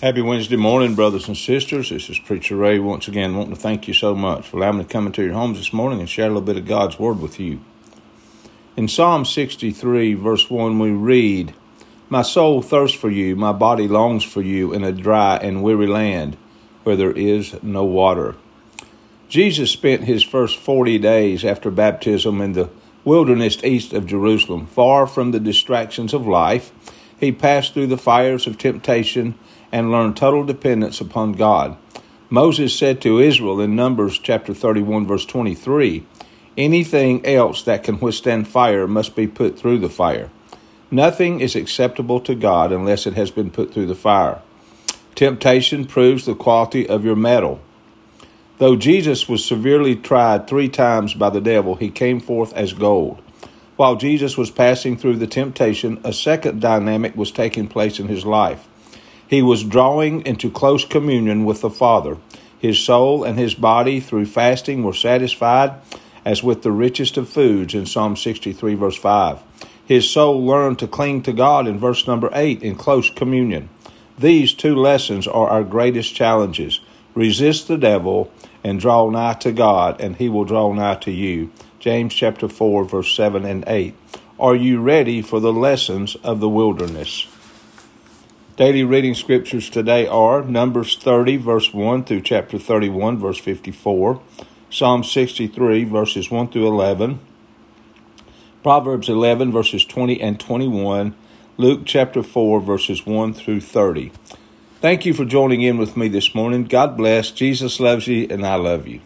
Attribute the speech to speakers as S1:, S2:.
S1: Happy Wednesday morning, brothers and sisters. This is Preacher Ray once again wanting to thank you so much for allowing me to come into your homes this morning and share a little bit of God's Word with you. In Psalm 63, verse 1, we read, My soul thirsts for you, my body longs for you in a dry and weary land where there is no water. Jesus spent his first 40 days after baptism in the wilderness east of Jerusalem, far from the distractions of life. He passed through the fires of temptation and learned total dependence upon God. Moses said to Israel in Numbers chapter 31 verse 23, anything else that can withstand fire must be put through the fire. Nothing is acceptable to God unless it has been put through the fire. Temptation proves the quality of your metal. Though Jesus was severely tried three times by the devil, he came forth as gold. While Jesus was passing through the temptation, a second dynamic was taking place in his life. He was drawing into close communion with the Father. His soul and his body, through fasting, were satisfied as with the richest of foods in Psalm 63, verse 5. His soul learned to cling to God in verse number 8 in close communion. These two lessons are our greatest challenges. Resist the devil and draw nigh to God, and he will draw nigh to you. James chapter 4, verse 7 and 8. Are you ready for the lessons of the wilderness? Daily reading scriptures today are Numbers 30, verse 1 through chapter 31, verse 54, Psalm 63, verses 1 through 11, Proverbs 11, verses 20 and 21, Luke chapter 4, verses 1 through 30. Thank you for joining in with me this morning. God bless. Jesus loves you, and I love you.